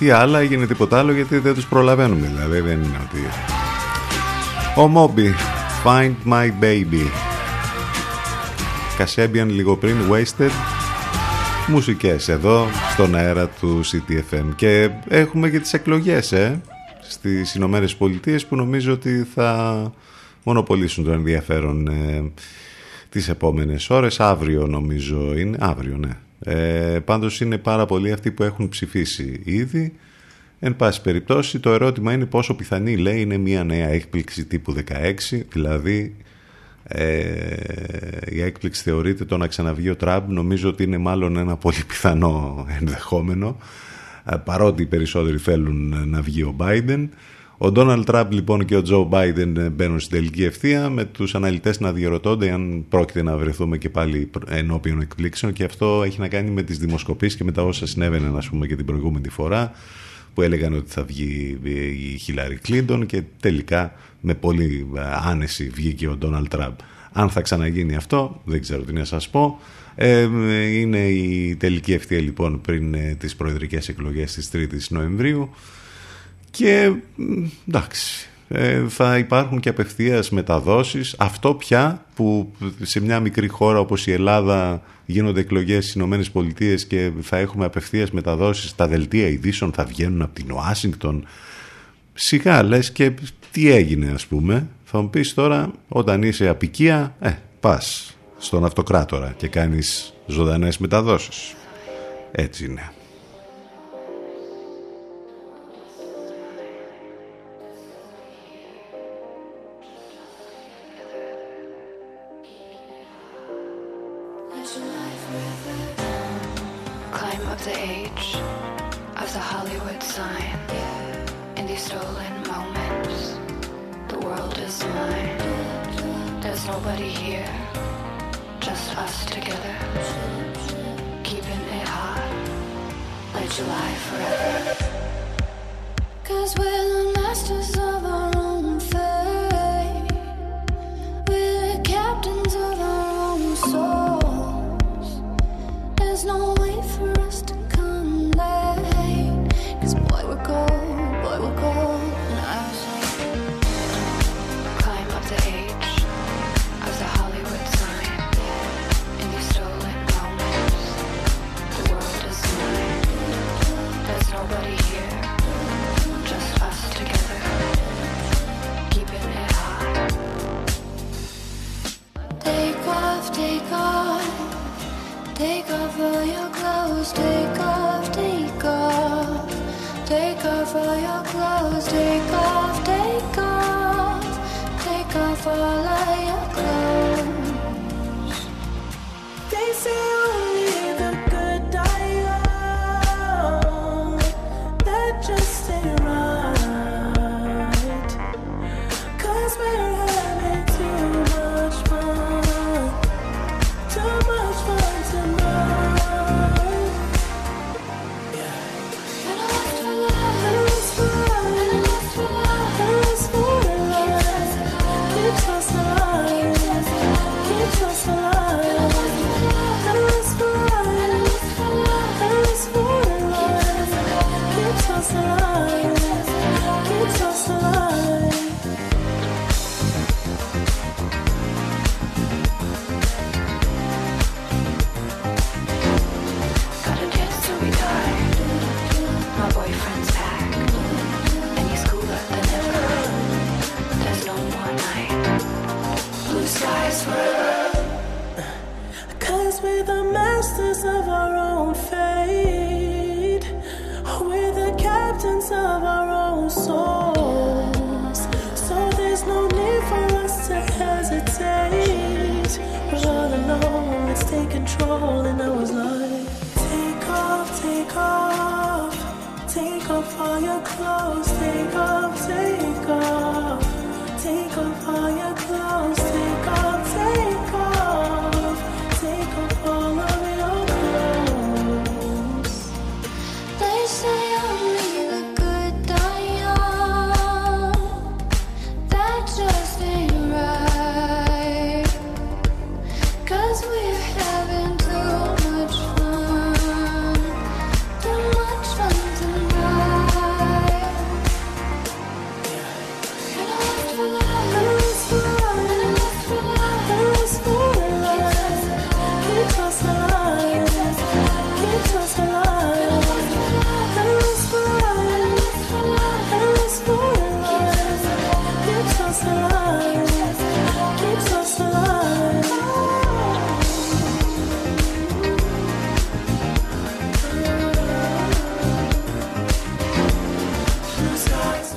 Τι άλλα έγινε τίποτα άλλο γιατί δεν τους προλαβαίνουμε. Δηλαδή δεν είναι ότι... Ο Μόμπι, Find My Baby. Κασέμπιαν λίγο πριν, Wasted. Μουσικές εδώ στον αέρα του CTFM και έχουμε και τις εκλογές ε, στις Ηνωμένες Πολιτείες που νομίζω ότι θα μονοπολίσουν το ενδιαφέρον ε, τις επόμενες ώρες. Αύριο νομίζω είναι, αύριο ναι ε, πάντως είναι πάρα πολλοί αυτοί που έχουν ψηφίσει ήδη. Εν πάση περιπτώσει το ερώτημα είναι πόσο πιθανή λέει είναι μια νέα έκπληξη τύπου 16 δηλαδή ε, η έκπληξη θεωρείται το να ξαναβγεί ο Τραμπ νομίζω ότι είναι μάλλον ένα πολύ πιθανό ενδεχόμενο ε, παρότι οι περισσότεροι θέλουν να βγει ο Biden ο Ντόναλτ Τραμπ λοιπόν και ο Τζο Μπάιντεν μπαίνουν στην τελική ευθεία με τους αναλυτές να διαρωτώνται αν πρόκειται να βρεθούμε και πάλι ενώπιον εκπλήξεων και αυτό έχει να κάνει με τις δημοσκοπήσεις και με τα όσα συνέβαιναν ας πούμε και την προηγούμενη φορά που έλεγαν ότι θα βγει η Χιλάρη Κλίντον και τελικά με πολύ άνεση βγήκε ο Ντόναλτ Τραμπ. Αν θα ξαναγίνει αυτό, δεν ξέρω τι να σας πω. Ε, είναι η τελική ευθεία λοιπόν πριν ε, τις προεδρικές εκλογές της 3ης Νοεμβρίου. Και εντάξει, ε, θα υπάρχουν και απευθείας μεταδόσεις. Αυτό πια που σε μια μικρή χώρα όπως η Ελλάδα γίνονται εκλογές στις Ηνωμένες Πολιτείες και θα έχουμε απευθείας μεταδόσεις, τα δελτία ειδήσεων θα βγαίνουν από την Ουάσιγκτον. Σιγά λες και τι έγινε ας πούμε. Θα μου πεις τώρα όταν είσαι απικία, ε, πας στον αυτοκράτορα και κάνεις ζωντανές μεταδόσεις. Έτσι είναι.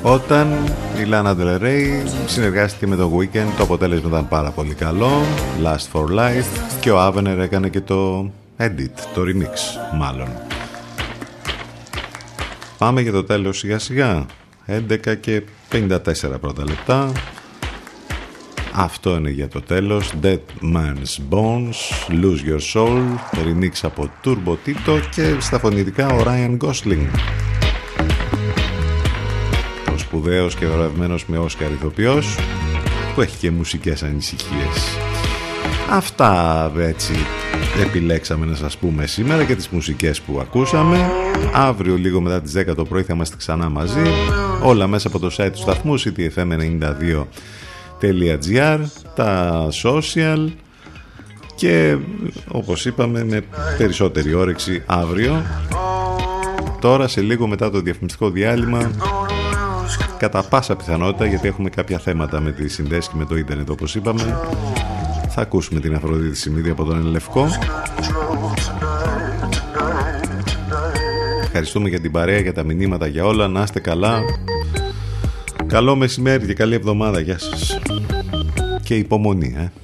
Όταν η Lana Del Rey συνεργάστηκε με το Weekend το αποτέλεσμα ήταν πάρα πολύ καλό. Last for Life. Και ο Avener έκανε και το edit, το remix μάλλον. Πάμε για το τέλος σιγά σιγά. 11 και 54 πρώτα λεπτά. Αυτό είναι για το τέλος. Dead Man's Bones Lose Your Soul. Remix από Turbo Tito και στα φωνητικά ο Ryan Gosling σπουδαίος και βραβευμένος με Όσκαρ ηθοποιός που έχει και μουσικές ανησυχίες. Αυτά έτσι επιλέξαμε να σας πούμε σήμερα και τις μουσικές που ακούσαμε. Αύριο λίγο μετά τις 10 το πρωί θα είμαστε ξανά μαζί. Όλα μέσα από το site του σταθμού ctfm92.gr τα social και όπως είπαμε με περισσότερη όρεξη αύριο τώρα σε λίγο μετά το διαφημιστικό διάλειμμα κατά πάσα πιθανότητα γιατί έχουμε κάποια θέματα με τη συνδέση και με το ίντερνετ όπως είπαμε θα ακούσουμε την Αφροδίτη Σιμίδη από τον Ελευκό Ευχαριστούμε για την παρέα, για τα μηνύματα, για όλα. Να είστε καλά. Καλό μεσημέρι και καλή εβδομάδα. Γεια σας. Και υπομονή, ε.